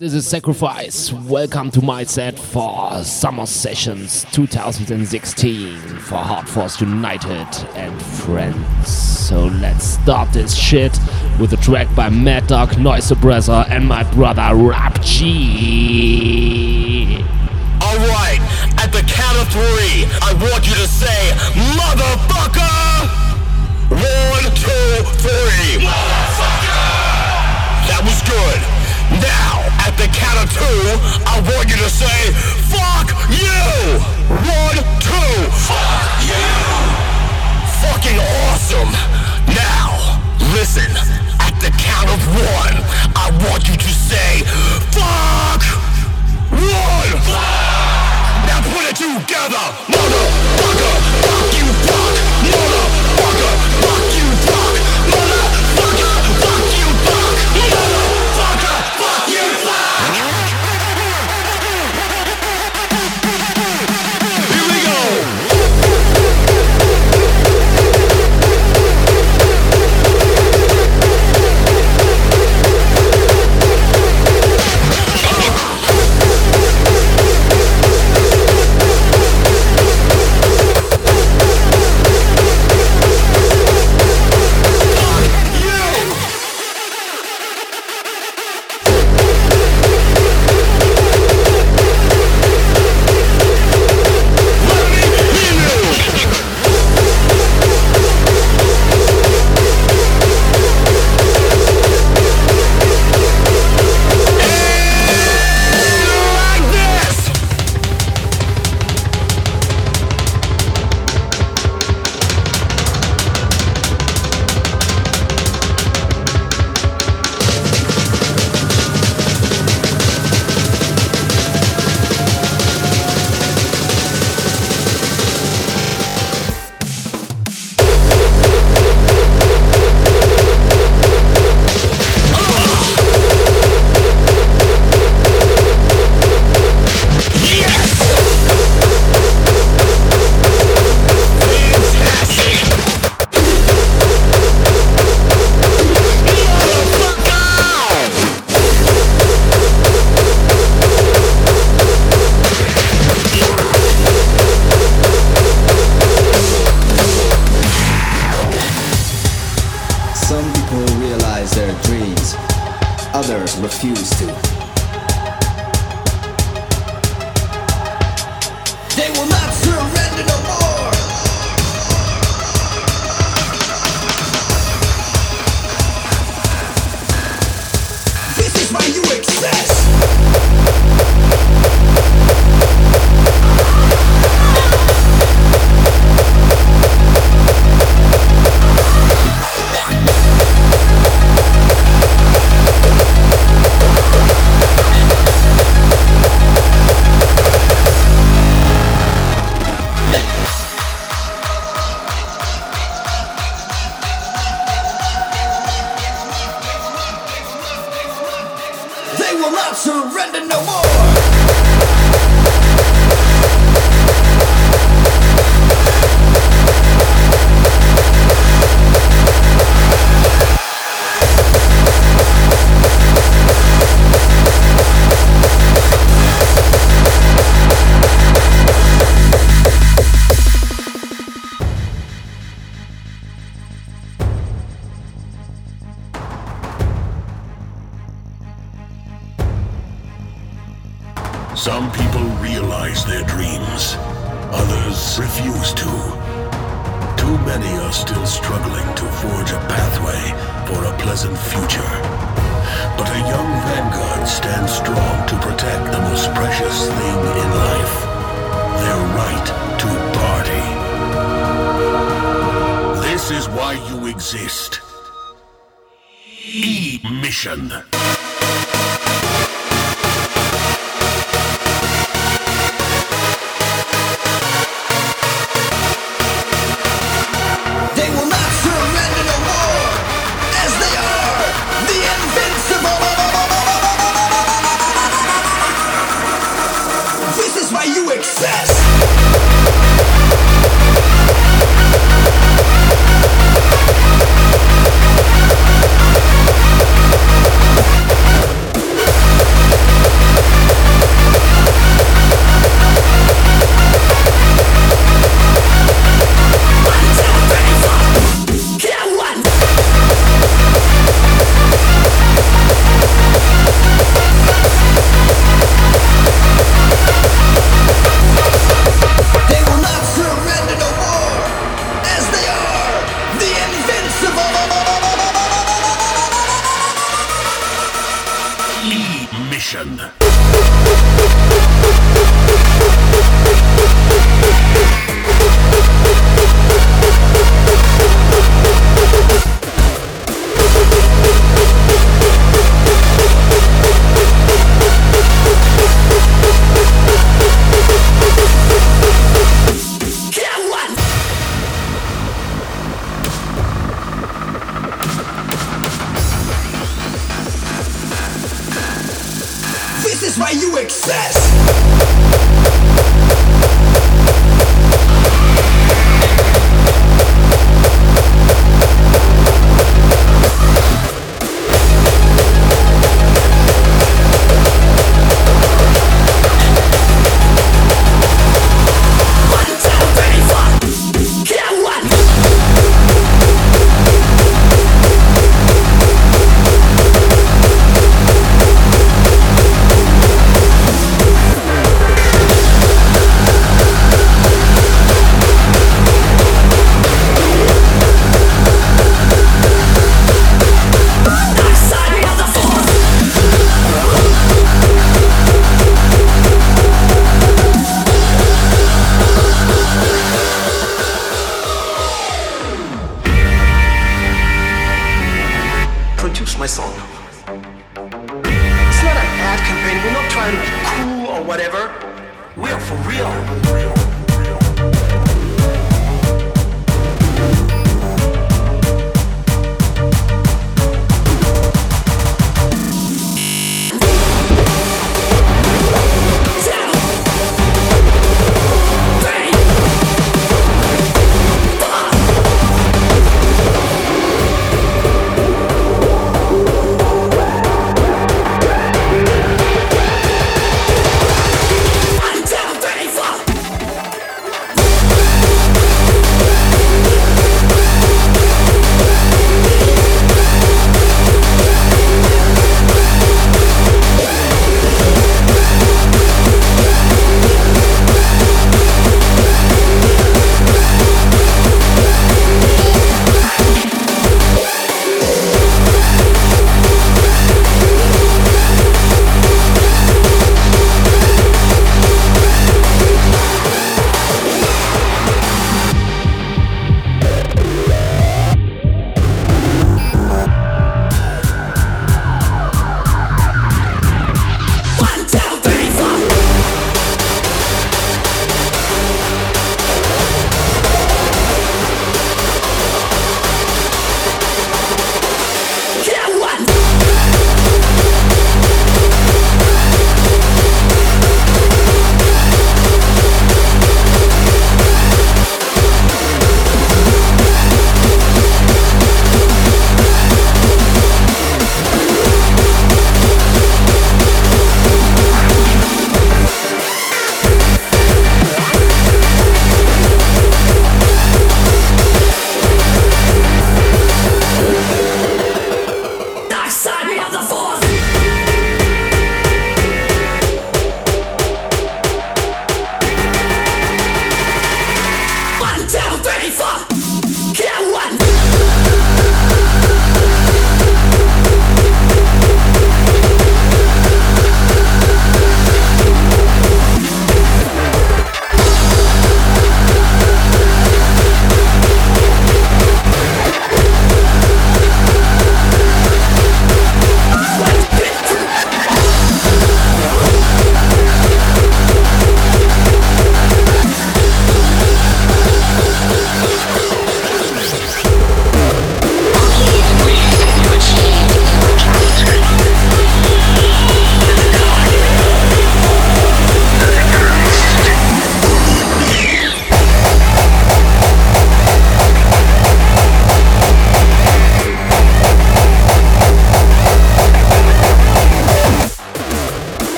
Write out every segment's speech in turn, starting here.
This is Sacrifice. Welcome to my set for Summer Sessions 2016 for Hardforce United and friends. So let's start this shit with a track by Mad Dog, Noise Suppressor, and my brother Rap G. Alright, at the count of three, I want you to say, Motherfucker! One, two, three. Motherfucker! That was good. Now, at the count of two, I want you to say, fuck you! One, two. Fuck you! Fucking awesome! Now, listen, at the count of one, I want you to say, fuck! One! Fuck! Now put it together! Motherfucker!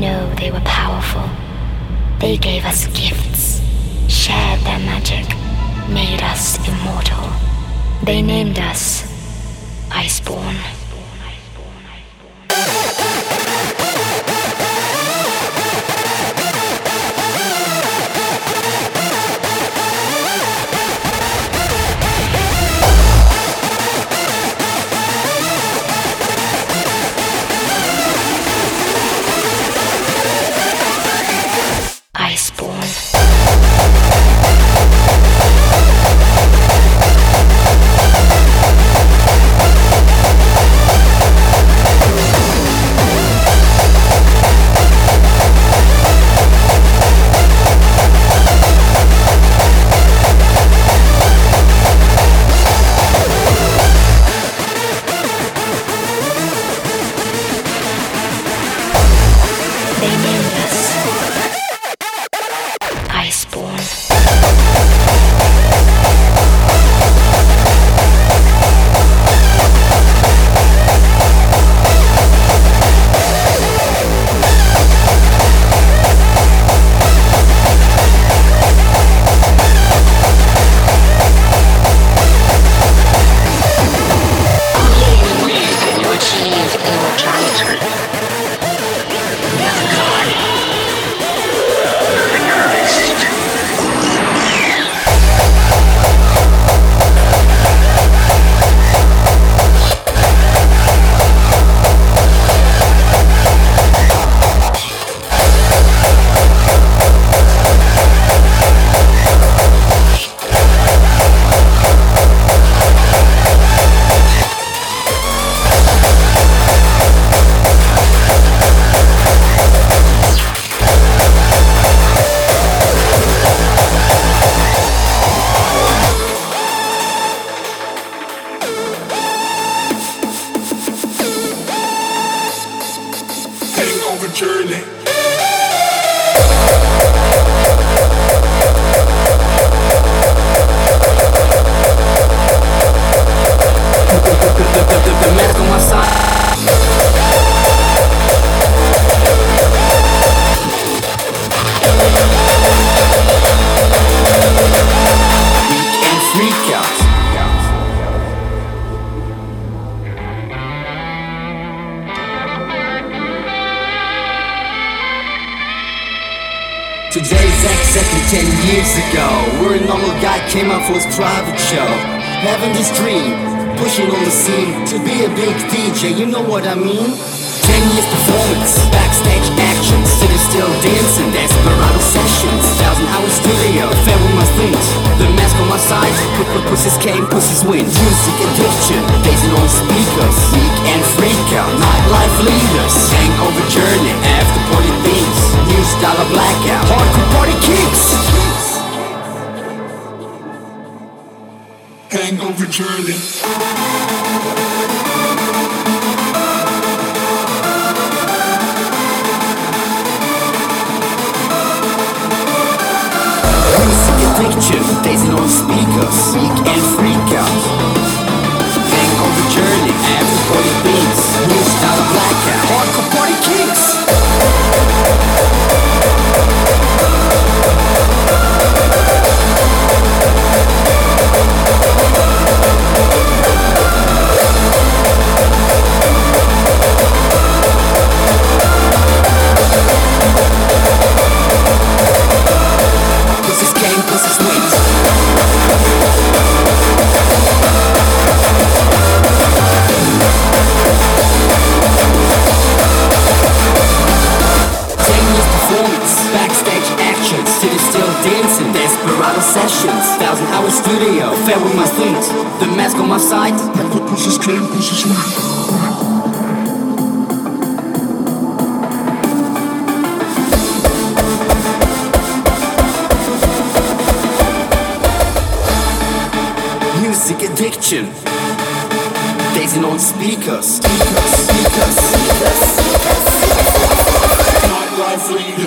Know they were powerful. They gave us gifts, shared their magic, made us immortal. They named us Iceborne. controlling. Sleep.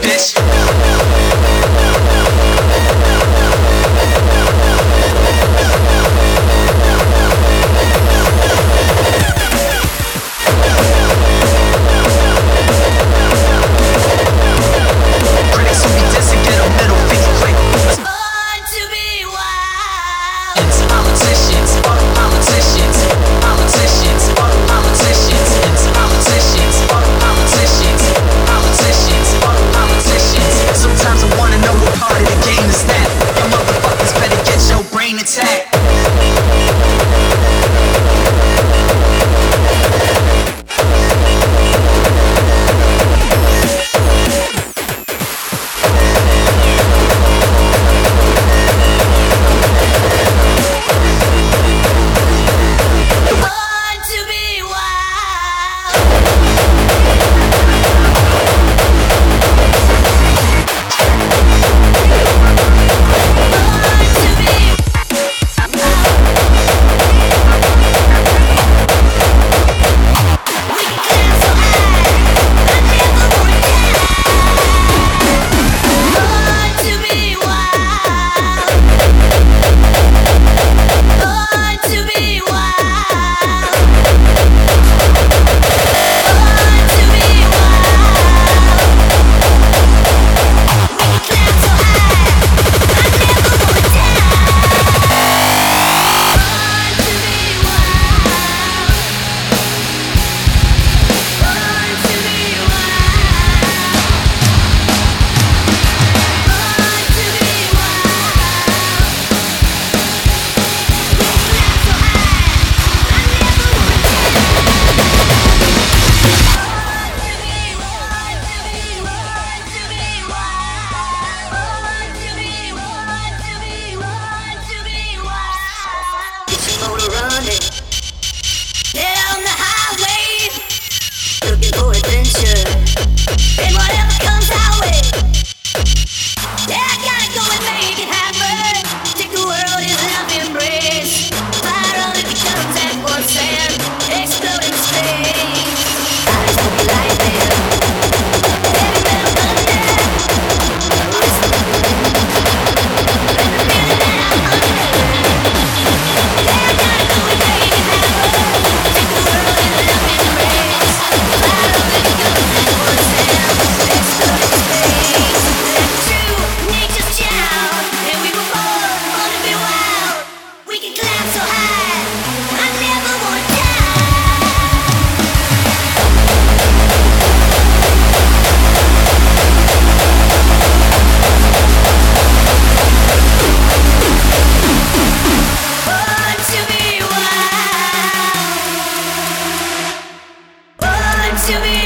Bitch. to be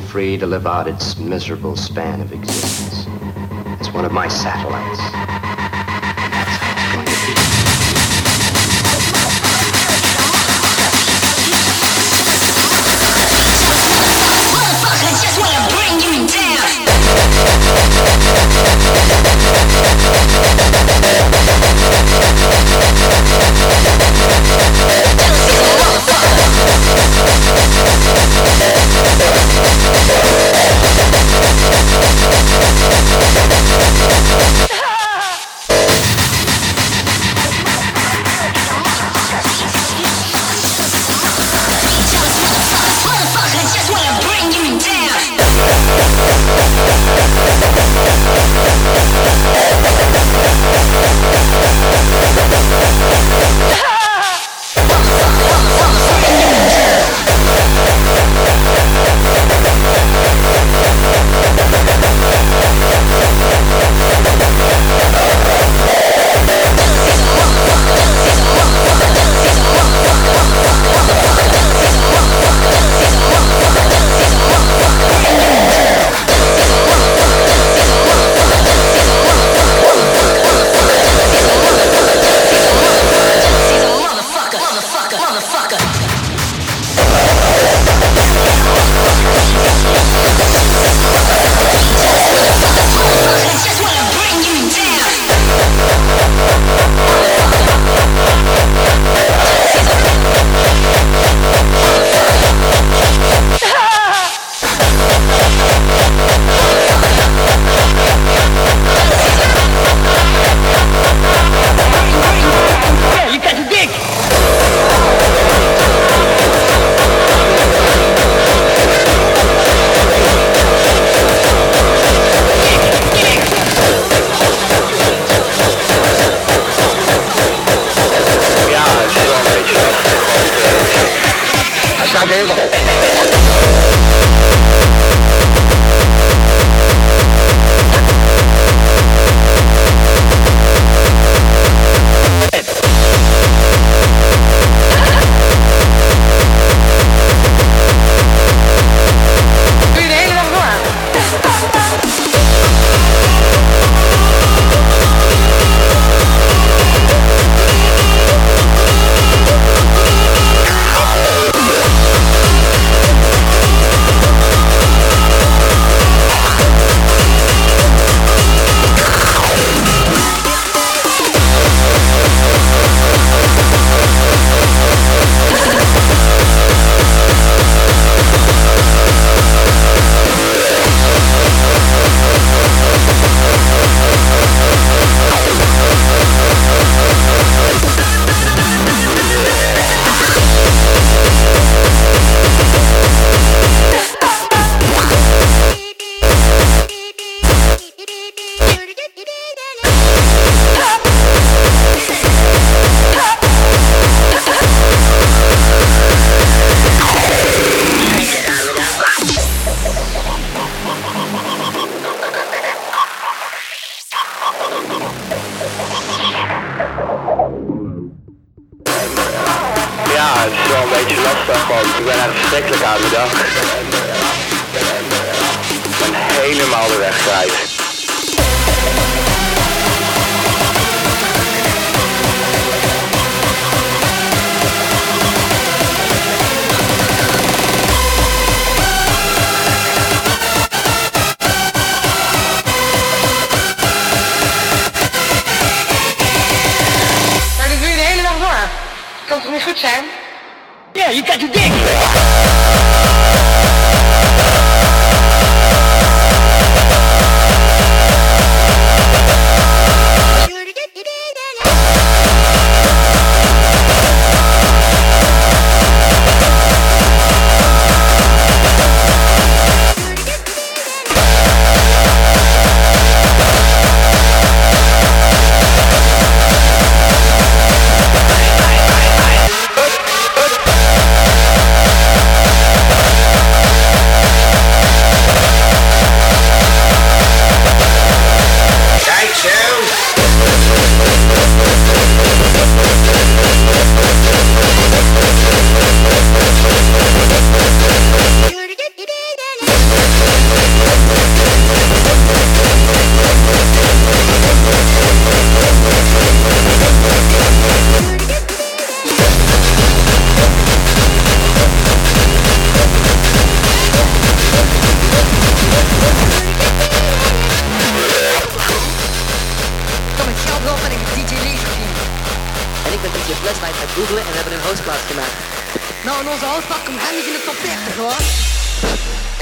be free to live out its miserable span of existence. It's one of my satellites. Ja, het is wel een beetje lastig, want ik ben echt verschrikkelijk aan de dag. Ik ben helemaal de weg kwijt. Zijn? Ja, je got your dick.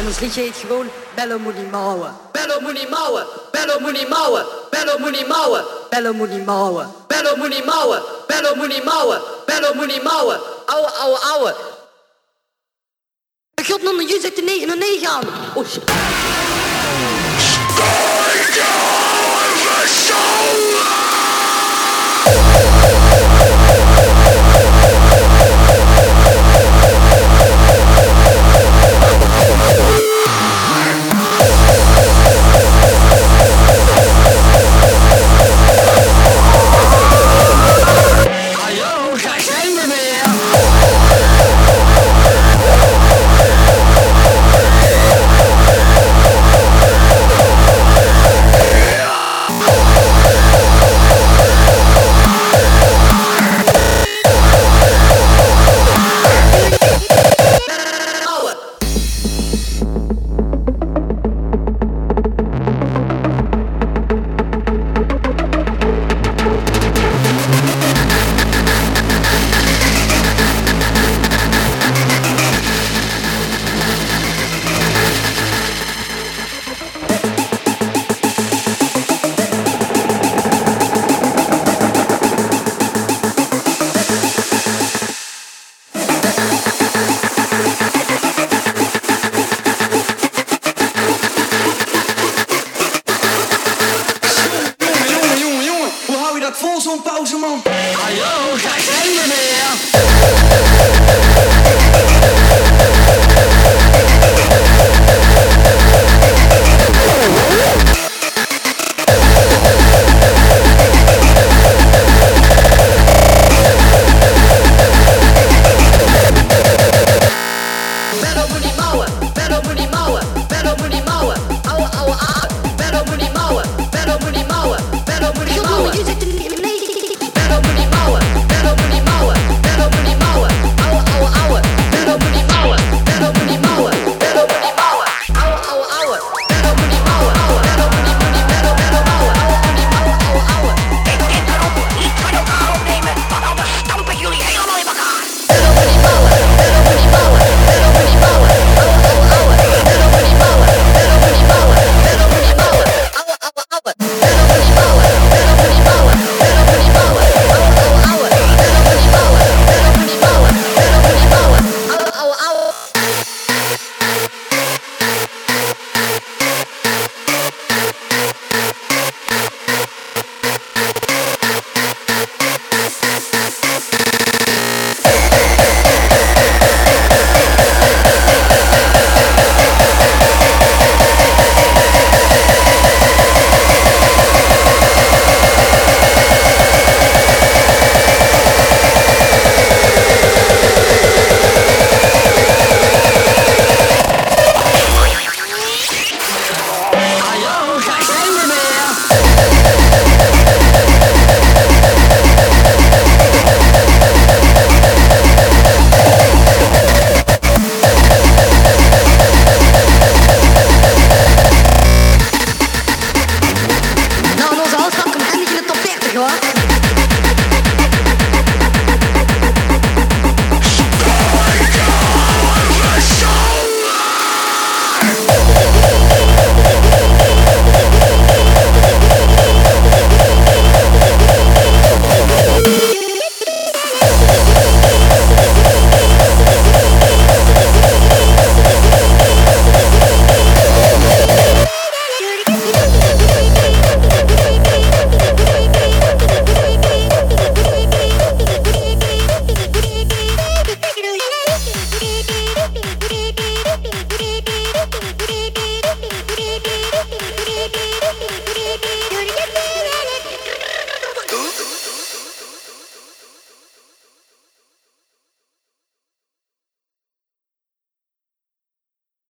En ons liedje heet gewoon Bello Moenie Mouwen. Bello Moenie Mouwen, Bello Moenie Mouwen, Bello Moenie Mouwen, Bello Moenie Mouwen, Bello Moenie Mouwen, Bello Moenie Mouwen, Bello Moenie Mouwen, ouwe, ouwe, ouwe. Ik god jullie zegt de naar aan. Oh